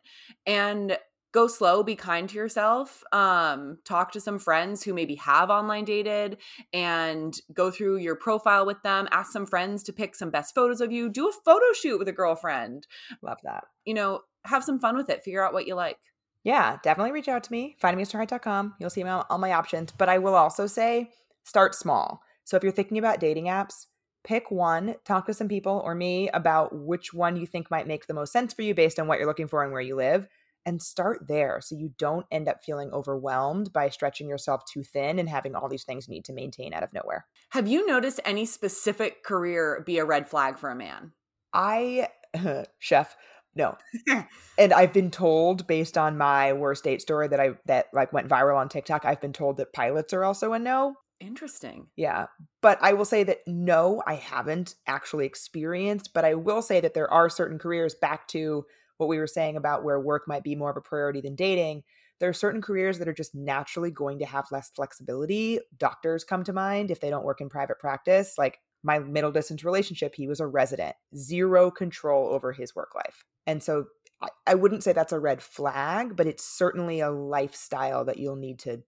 And go slow be kind to yourself um talk to some friends who maybe have online dated and go through your profile with them ask some friends to pick some best photos of you do a photo shoot with a girlfriend Love that. you know have some fun with it figure out what you like Yeah, definitely reach out to me. Find me at starheight.com. You'll see my, all my options. But I will also say start small. So if you're thinking about dating apps, pick one, talk to some people or me about which one you think might make the most sense for you based on what you're looking for and where you live and start there so you don't end up feeling overwhelmed by stretching yourself too thin and having all these things you need to maintain out of nowhere. have you noticed any specific career be a red flag for a man I, *laughs* chef, no. *laughs* and I've been told based on my worst date story that I that like went viral on TikTok, I've been told that pilots are also a no. interesting Yeah. But I will say that no, I haven't actually experienced, but I will say that there are certain careers back to what we were saying about where work might be more of a priority than dating. There are certain careers that are just naturally going to have less flexibility. Doctors come to mind if they don't work in private practice. Like my middle distance relationship, he was a resident, zero control over his work life. And so I, I wouldn't say that's a red flag, but it's certainly a lifestyle that you'll need to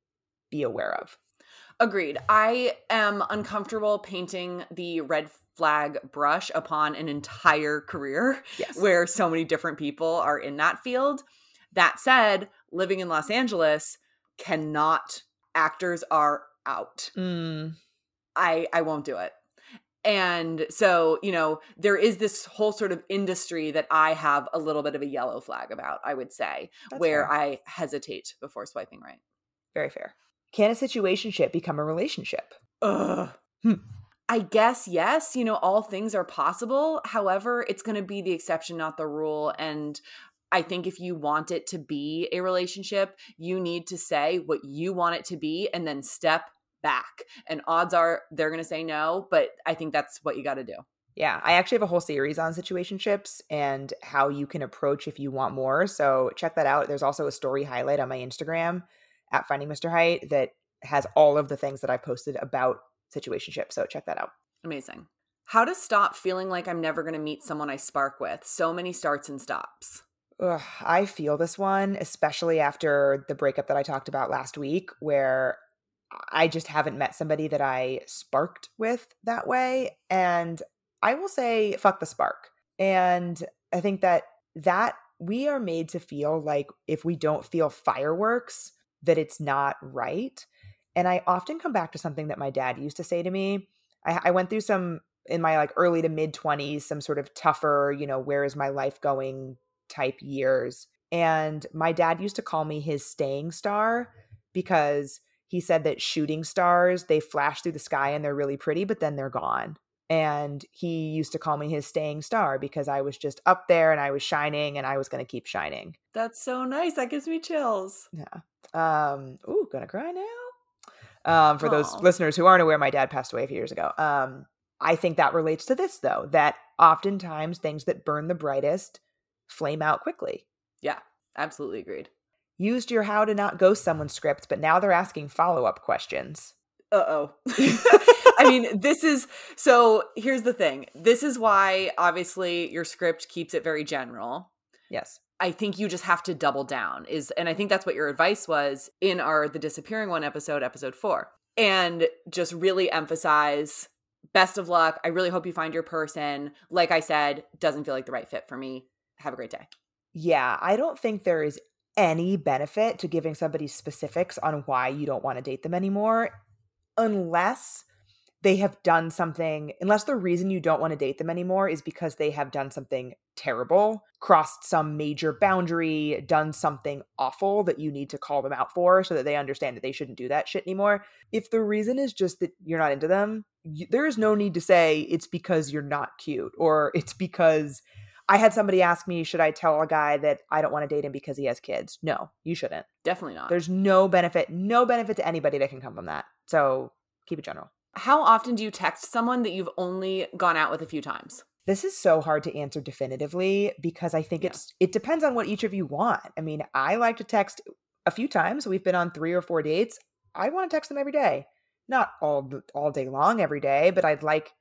be aware of. Agreed. I am uncomfortable painting the red flag brush upon an entire career Yes. *laughs* where so many different people are in that field. That said, living in Los Angeles cannot actors are out. Mm, I I won't do it. And so, you know, there is this whole sort of industry that I have a little bit of a yellow flag about, I would say, That's where fair. I hesitate before swiping right. very fair. Can a situationship become a relationship? Ugh. Hmm. I guess yes, you know, all things are possible. However, it's going to be the exception, not the rule. And I think if you want it to be a relationship, you need to say what you want it to be and then step back. And odds are they're going to say no, but I think that's what you got to do. Yeah, I actually have a whole series on situationships and how you can approach if you want more. So check that out. There's also a story highlight on my Instagram at Finding Mr. Height that has all of the things that I posted about situationships. So check that out. Amazing. How to stop feeling like I'm never going to meet someone I spark with. So many starts and stops. Ugh, I feel this one, especially after the breakup that I talked about last week, where I just haven't met somebody that I sparked with that way. And I will say, fuck the spark. And I think that that we are made to feel like if we don't feel fireworks, that it's not right. And I often come back to something that my dad used to say to me. I, I went through some in my like early to mid 20s, some sort of tougher, you know, where is my life going type years. And my dad used to call me his staying star because he said that shooting stars, they flash through the sky and they're really pretty, but then they're gone. And he used to call me his staying star because I was just up there and I was shining and I was going to keep shining. That's so nice. That gives me chills. Yeah. Um, ooh, gonna cry now. Um, for Aww. those listeners who aren't aware, my dad passed away a few years ago. Um, I think that relates to this though, that oftentimes things that burn the brightest flame out quickly. Yeah, absolutely agreed. Used your how to not ghost someone script, but now they're asking follow up questions. Uh oh. *laughs* I mean, *laughs* this is so here's the thing. This is why obviously your script keeps it very general. Yes. I think you just have to double down is and I think that's what your advice was in our the disappearing one episode episode 4 and just really emphasize best of luck. I really hope you find your person. Like I said doesn't feel like the right fit for me. Have a great day. Yeah I don't think there is any benefit to giving somebody specifics on why you don't want to date them anymore unless they have done something, unless the reason you don't want to date them anymore is because they have done something terrible, crossed some major boundary, done something awful that you need to call them out for so that they understand that they shouldn't do that shit anymore. If the reason is just that you're not into them, you, there is no need to say it's because you're not cute or it's because I had somebody ask me, should I tell a guy that I don't want to date him because he has kids? No, you shouldn't. Definitely not. There's no benefit, no benefit to anybody that can come from that. So keep it general. How often do you text someone that you've only gone out with a few times? This is so hard to answer definitively because I think yeah. it's it depends on what each of you want. I mean, I like to text a few times. We've been on 3 or 4 dates. I want to text them every day. Not all all day long every day, but I'd like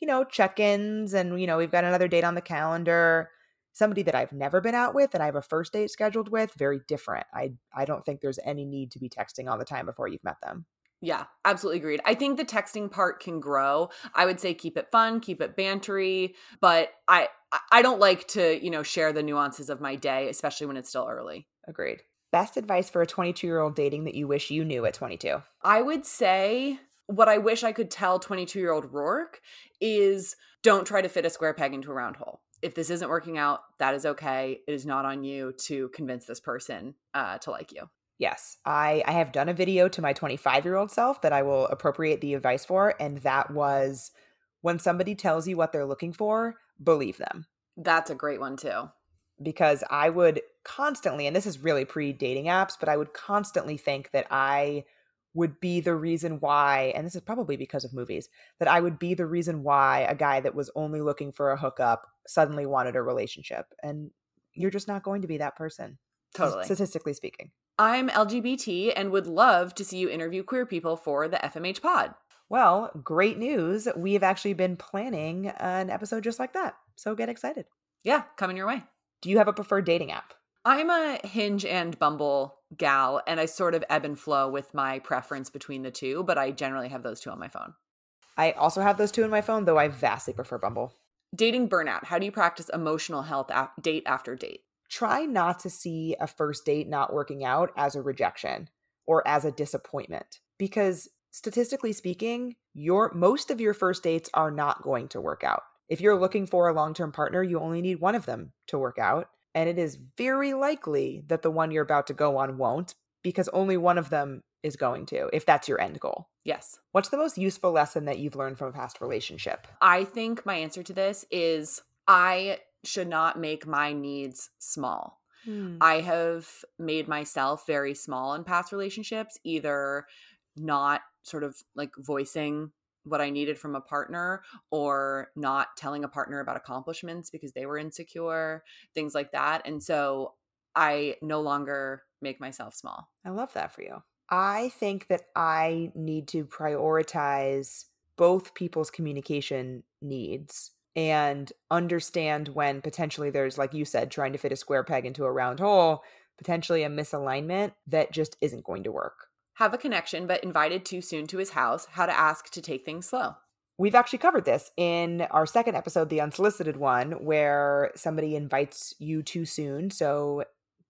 you know, check-ins and you know, we've got another date on the calendar. Somebody that I've never been out with and I have a first date scheduled with, very different. I I don't think there's any need to be texting all the time before you've met them. Yeah, absolutely agreed. I think the texting part can grow. I would say keep it fun, keep it bantery, but I I don't like to, you know, share the nuances of my day, especially when it's still early. Agreed. Best advice for a 22-year-old dating that you wish you knew at 22. I would say what I wish I could tell 22-year-old Roark is don't try to fit a square peg into a round hole. If this isn't working out, that is okay. It is not on you to convince this person uh, to like you. Yes, I, I have done a video to my 25 year old self that I will appropriate the advice for. And that was when somebody tells you what they're looking for, believe them. That's a great one, too. Because I would constantly, and this is really pre dating apps, but I would constantly think that I would be the reason why, and this is probably because of movies, that I would be the reason why a guy that was only looking for a hookup suddenly wanted a relationship. And you're just not going to be that person. Totally. Statistically speaking. I'm LGBT and would love to see you interview queer people for the FMH pod. Well, great news. We have actually been planning an episode just like that. So get excited. Yeah, coming your way. Do you have a preferred dating app? I'm a Hinge and Bumble gal, and I sort of ebb and flow with my preference between the two, but I generally have those two on my phone. I also have those two on my phone, though I vastly prefer Bumble. Dating burnout. How do you practice emotional health date after date? Try not to see a first date not working out as a rejection or as a disappointment because statistically speaking, your most of your first dates are not going to work out. If you're looking for a long-term partner, you only need one of them to work out, and it is very likely that the one you're about to go on won't because only one of them is going to if that's your end goal. Yes. What's the most useful lesson that you've learned from a past relationship? I think my answer to this is I should not make my needs small. Hmm. I have made myself very small in past relationships, either not sort of like voicing what I needed from a partner or not telling a partner about accomplishments because they were insecure, things like that. And so I no longer make myself small. I love that for you. I think that I need to prioritize both people's communication needs and understand when potentially there's, like you said, trying to fit a square peg into a round hole, potentially a misalignment that just isn't going to work. Have a connection, but invited too soon to his house, how to ask to take things slow. We've actually covered this in our second episode, the unsolicited one, where somebody invites you too soon. So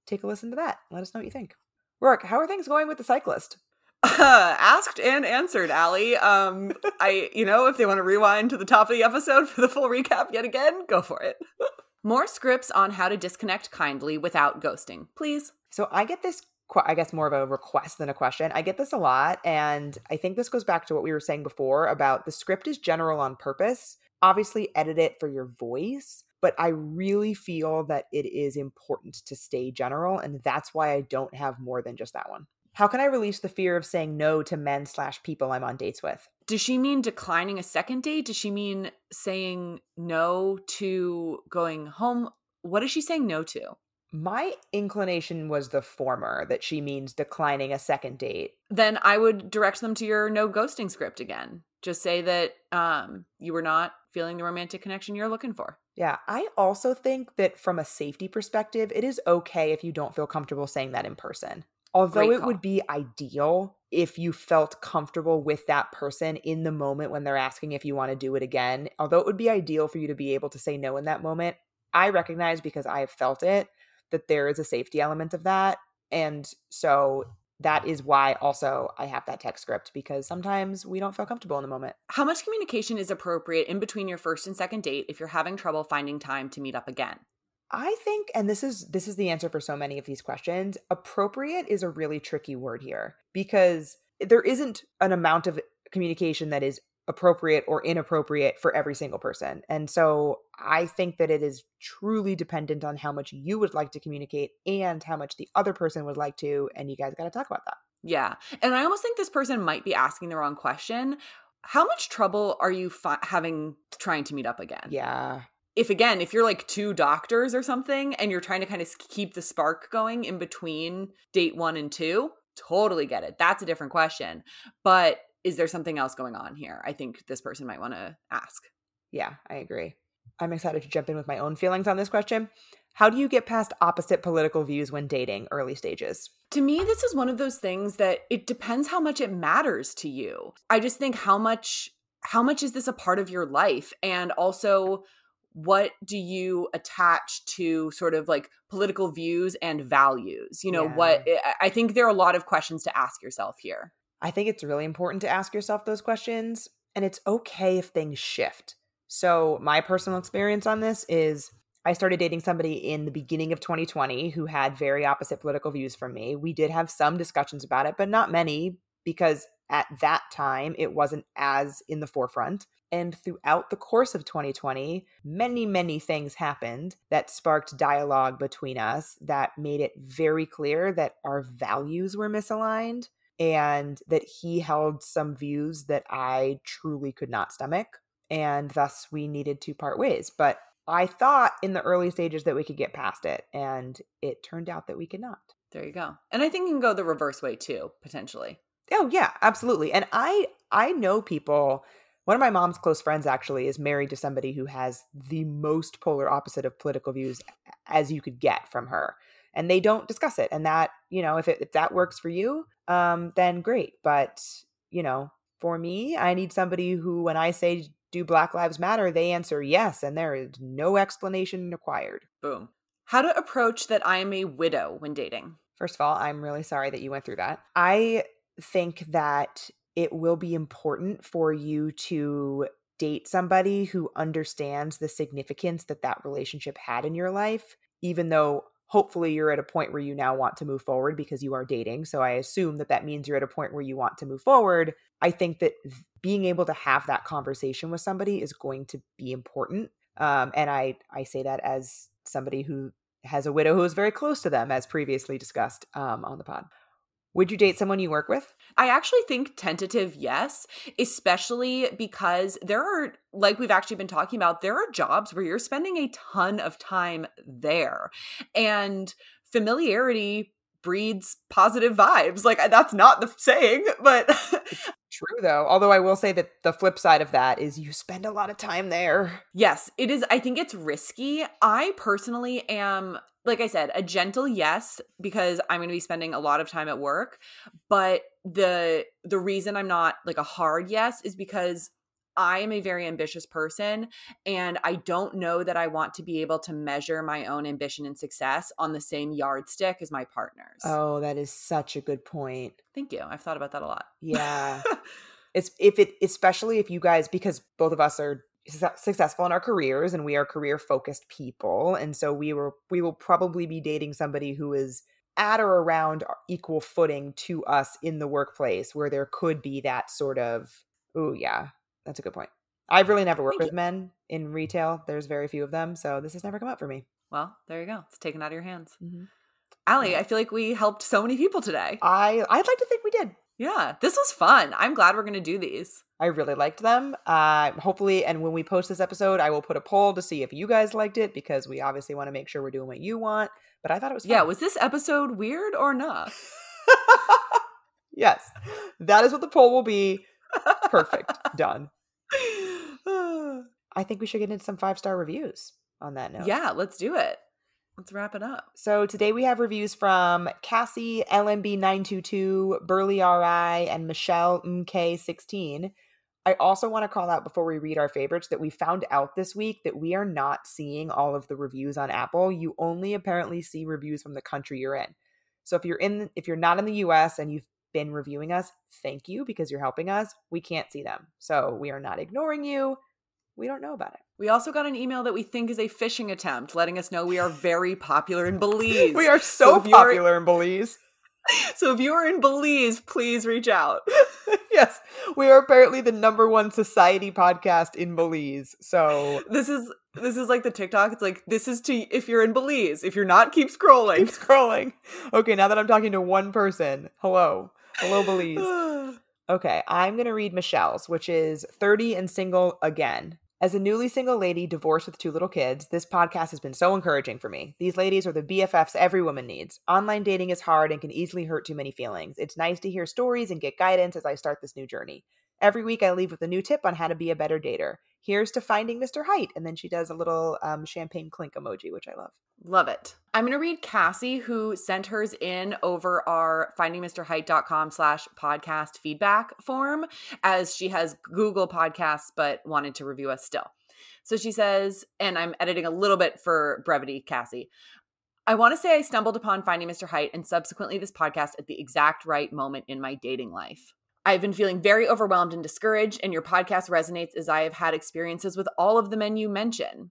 take a listen to that. Let us know what you think. Roark, how are things going with the cyclist? Uh, *laughs* asked and answered, Ali. Um, I, you know, if they want to rewind to the top of the episode for the full recap yet again, go for it. *laughs* More scripts on how to disconnect kindly without ghosting, please. So I get this, I guess, more of a request than a question. I get this a lot. And I think this goes back to what we were saying before about the script is general on purpose. Obviously, edit it for your voice, but I really feel that it is important to stay general. And that's why I don't have more than just that one. How can I release the fear of saying no to men slash people I'm on dates with? Does she mean declining a second date? Does she mean saying no to going home? What is she saying no to? My inclination was the former, that she means declining a second date. Then I would direct them to your no ghosting script again. Just say that um, you were not feeling the romantic connection you're looking for. Yeah, I also think that from a safety perspective, it is okay if you don't feel comfortable saying that in person. Although it would be ideal if you felt comfortable with that person in the moment when they're asking if you want to do it again, although it would be ideal for you to be able to say no in that moment, I recognize because I have felt it that there is a safety element of that. And so that is why also I have that text script because sometimes we don't feel comfortable in the moment. How much communication is appropriate in between your first and second date if you're having trouble finding time to meet up again? I think and this is this is the answer for so many of these questions. Appropriate is a really tricky word here because there isn't an amount of communication that is appropriate or inappropriate for every single person. And so I think that it is truly dependent on how much you would like to communicate and how much the other person would like to and you guys got to talk about that. Yeah. And I almost think this person might be asking the wrong question. How much trouble are you fi- having trying to meet up again? Yeah if again if you're like two doctors or something and you're trying to kind of keep the spark going in between date one and two totally get it. That's a different question. But is there something else going on here i think this person might want to ask. Yeah i agree. I'm excited to jump in with my own feelings on this question. How do you get past opposite political views when dating early stages? To me this is one of those things that it depends how much it matters to you. I just think how much how much is this a part of your life? And also what do you attach to sort of like political views and values you know yeah. what eh, i think there are a lot of questions to ask yourself here i think it's really important to ask yourself those questions and it's okay if things shift so my personal experience on this is I started dating somebody in the beginning of 2020 who had very opposite political views from me. We did have some discussions about it, but not many because at that time it wasn't as in the forefront. And throughout the course of 2020, many, many things happened that sparked dialogue between us that made it very clear that our values were misaligned and that he held some views that I truly could not stomach. And thus we needed to part ways. But I thought in the early stages that we could get past it, and it turned out that we could not. There you go. And I think you can go the reverse way too, potentially. Oh yeah, absolutely. And I I know people one of my mom's close friends actually is married to somebody who has the most polar opposite of political views as you could get from her. And they don't discuss it. And that, you know, if it, if that works for you, um, then great. But, you know, for me, I need somebody who, when I say do Black Lives Matter, they answer yes, and there is no explanation required. Boom. How to approach that I am a widow when dating. First of all, I'm really sorry that you went through that. I think that it will be important for you to date somebody who understands the significance that that relationship had in your life, even though hopefully you're at a point where you now want to move forward because you are dating. So I assume that that means you're at a point where you want to move forward. I think that being able to have that conversation with somebody is going to be important. Um, and I I say that as somebody who has a widow who is very close to them, as previously discussed um, on the pod. Would you date someone you work with? I actually think tentative, yes, especially because there are, like we've actually been talking about, there are jobs where you're spending a ton of time there. And familiarity breeds positive vibes. Like that's not the saying, but true though. Although I will say that the flip side of that is you spend a lot of time there. Yes, it is. I think it's risky. I personally am like I said, a gentle yes because I'm going to be spending a lot of time at work, but the the reason I'm not like a hard yes is because I am a very ambitious person and I don't know that I want to be able to measure my own ambition and success on the same yardstick as my partners. Oh, that is such a good point. Thank you. I've thought about that a lot. Yeah. *laughs* it's if it especially if you guys because both of us are successful in our careers and we are career focused people and so we were we will probably be dating somebody who is at or around equal footing to us in the workplace where there could be that sort of oh yeah that's a good point i've really never worked Thank with you. men in retail there's very few of them so this has never come up for me well there you go it's taken out of your hands mm-hmm. Ali, I feel like we helped so many people today. I I'd like to think we did. Yeah, this was fun. I'm glad we're going to do these. I really liked them. Uh, hopefully, and when we post this episode, I will put a poll to see if you guys liked it because we obviously want to make sure we're doing what you want. But I thought it was fun. Yeah, was this episode weird or not? *laughs* yes, that is what the poll will be. Perfect. Done. *sighs* I think we should get into some five star reviews on that note. Yeah, let's do it. Let's wrap it up. So today we have reviews from Cassie, LMB922, Burley RI, and Michelle MK16. I also want to call out before we read our favorites that we found out this week that we are not seeing all of the reviews on Apple. You only apparently see reviews from the country you're in. So if you're in if you're not in the US and you've been reviewing us, thank you because you're helping us. We can't see them. So we are not ignoring you. We don't know about it. We also got an email that we think is a phishing attempt, letting us know we are very popular in Belize. *laughs* we are so, so popular in Belize. *laughs* So if you are in Belize, please reach out. *laughs* yes, we are apparently the number one society podcast in Belize. So this is this is like the TikTok. It's like this is to if you're in Belize. If you're not, keep scrolling. Keep scrolling. Okay, now that I'm talking to one person, hello, hello Belize. *sighs* okay, I'm gonna read Michelle's, which is 30 and single again. As a newly single lady divorced with two little kids, this podcast has been so encouraging for me. These ladies are the BFFs every woman needs. Online dating is hard and can easily hurt too many feelings. It's nice to hear stories and get guidance as I start this new journey. Every week I leave with a new tip on how to be a better dater. Here's to finding Mr. Height. And then she does a little um, champagne clink emoji, which I love. Love it. I'm going to read Cassie, who sent hers in over our findingmrheight.com slash podcast feedback form, as she has Google Podcasts, but wanted to review us still. So she says, and I'm editing a little bit for brevity, Cassie. I want to say I stumbled upon Finding Mr. Height and subsequently this podcast at the exact right moment in my dating life. I've been feeling very overwhelmed and discouraged, and your podcast resonates as I have had experiences with all of the men you mention.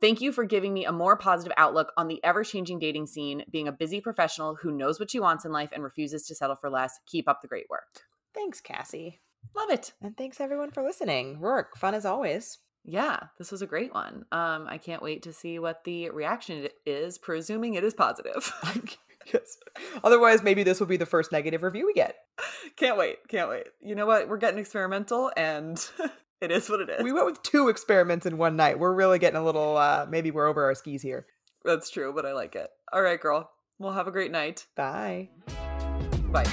Thank you for giving me a more positive outlook on the ever changing dating scene, being a busy professional who knows what she wants in life and refuses to settle for less. Keep up the great work. Thanks, Cassie. Love it. And thanks everyone for listening. Work, fun as always. Yeah, this was a great one. Um, I can't wait to see what the reaction is, presuming it is positive. *laughs* *laughs* yes. Otherwise, maybe this will be the first negative review we get. Can't wait. Can't wait. You know what? We're getting experimental and *laughs* it is what it is. We went with two experiments in one night. We're really getting a little, uh, maybe we're over our skis here. That's true, but I like it. All right, girl. We'll have a great night. Bye. Bye.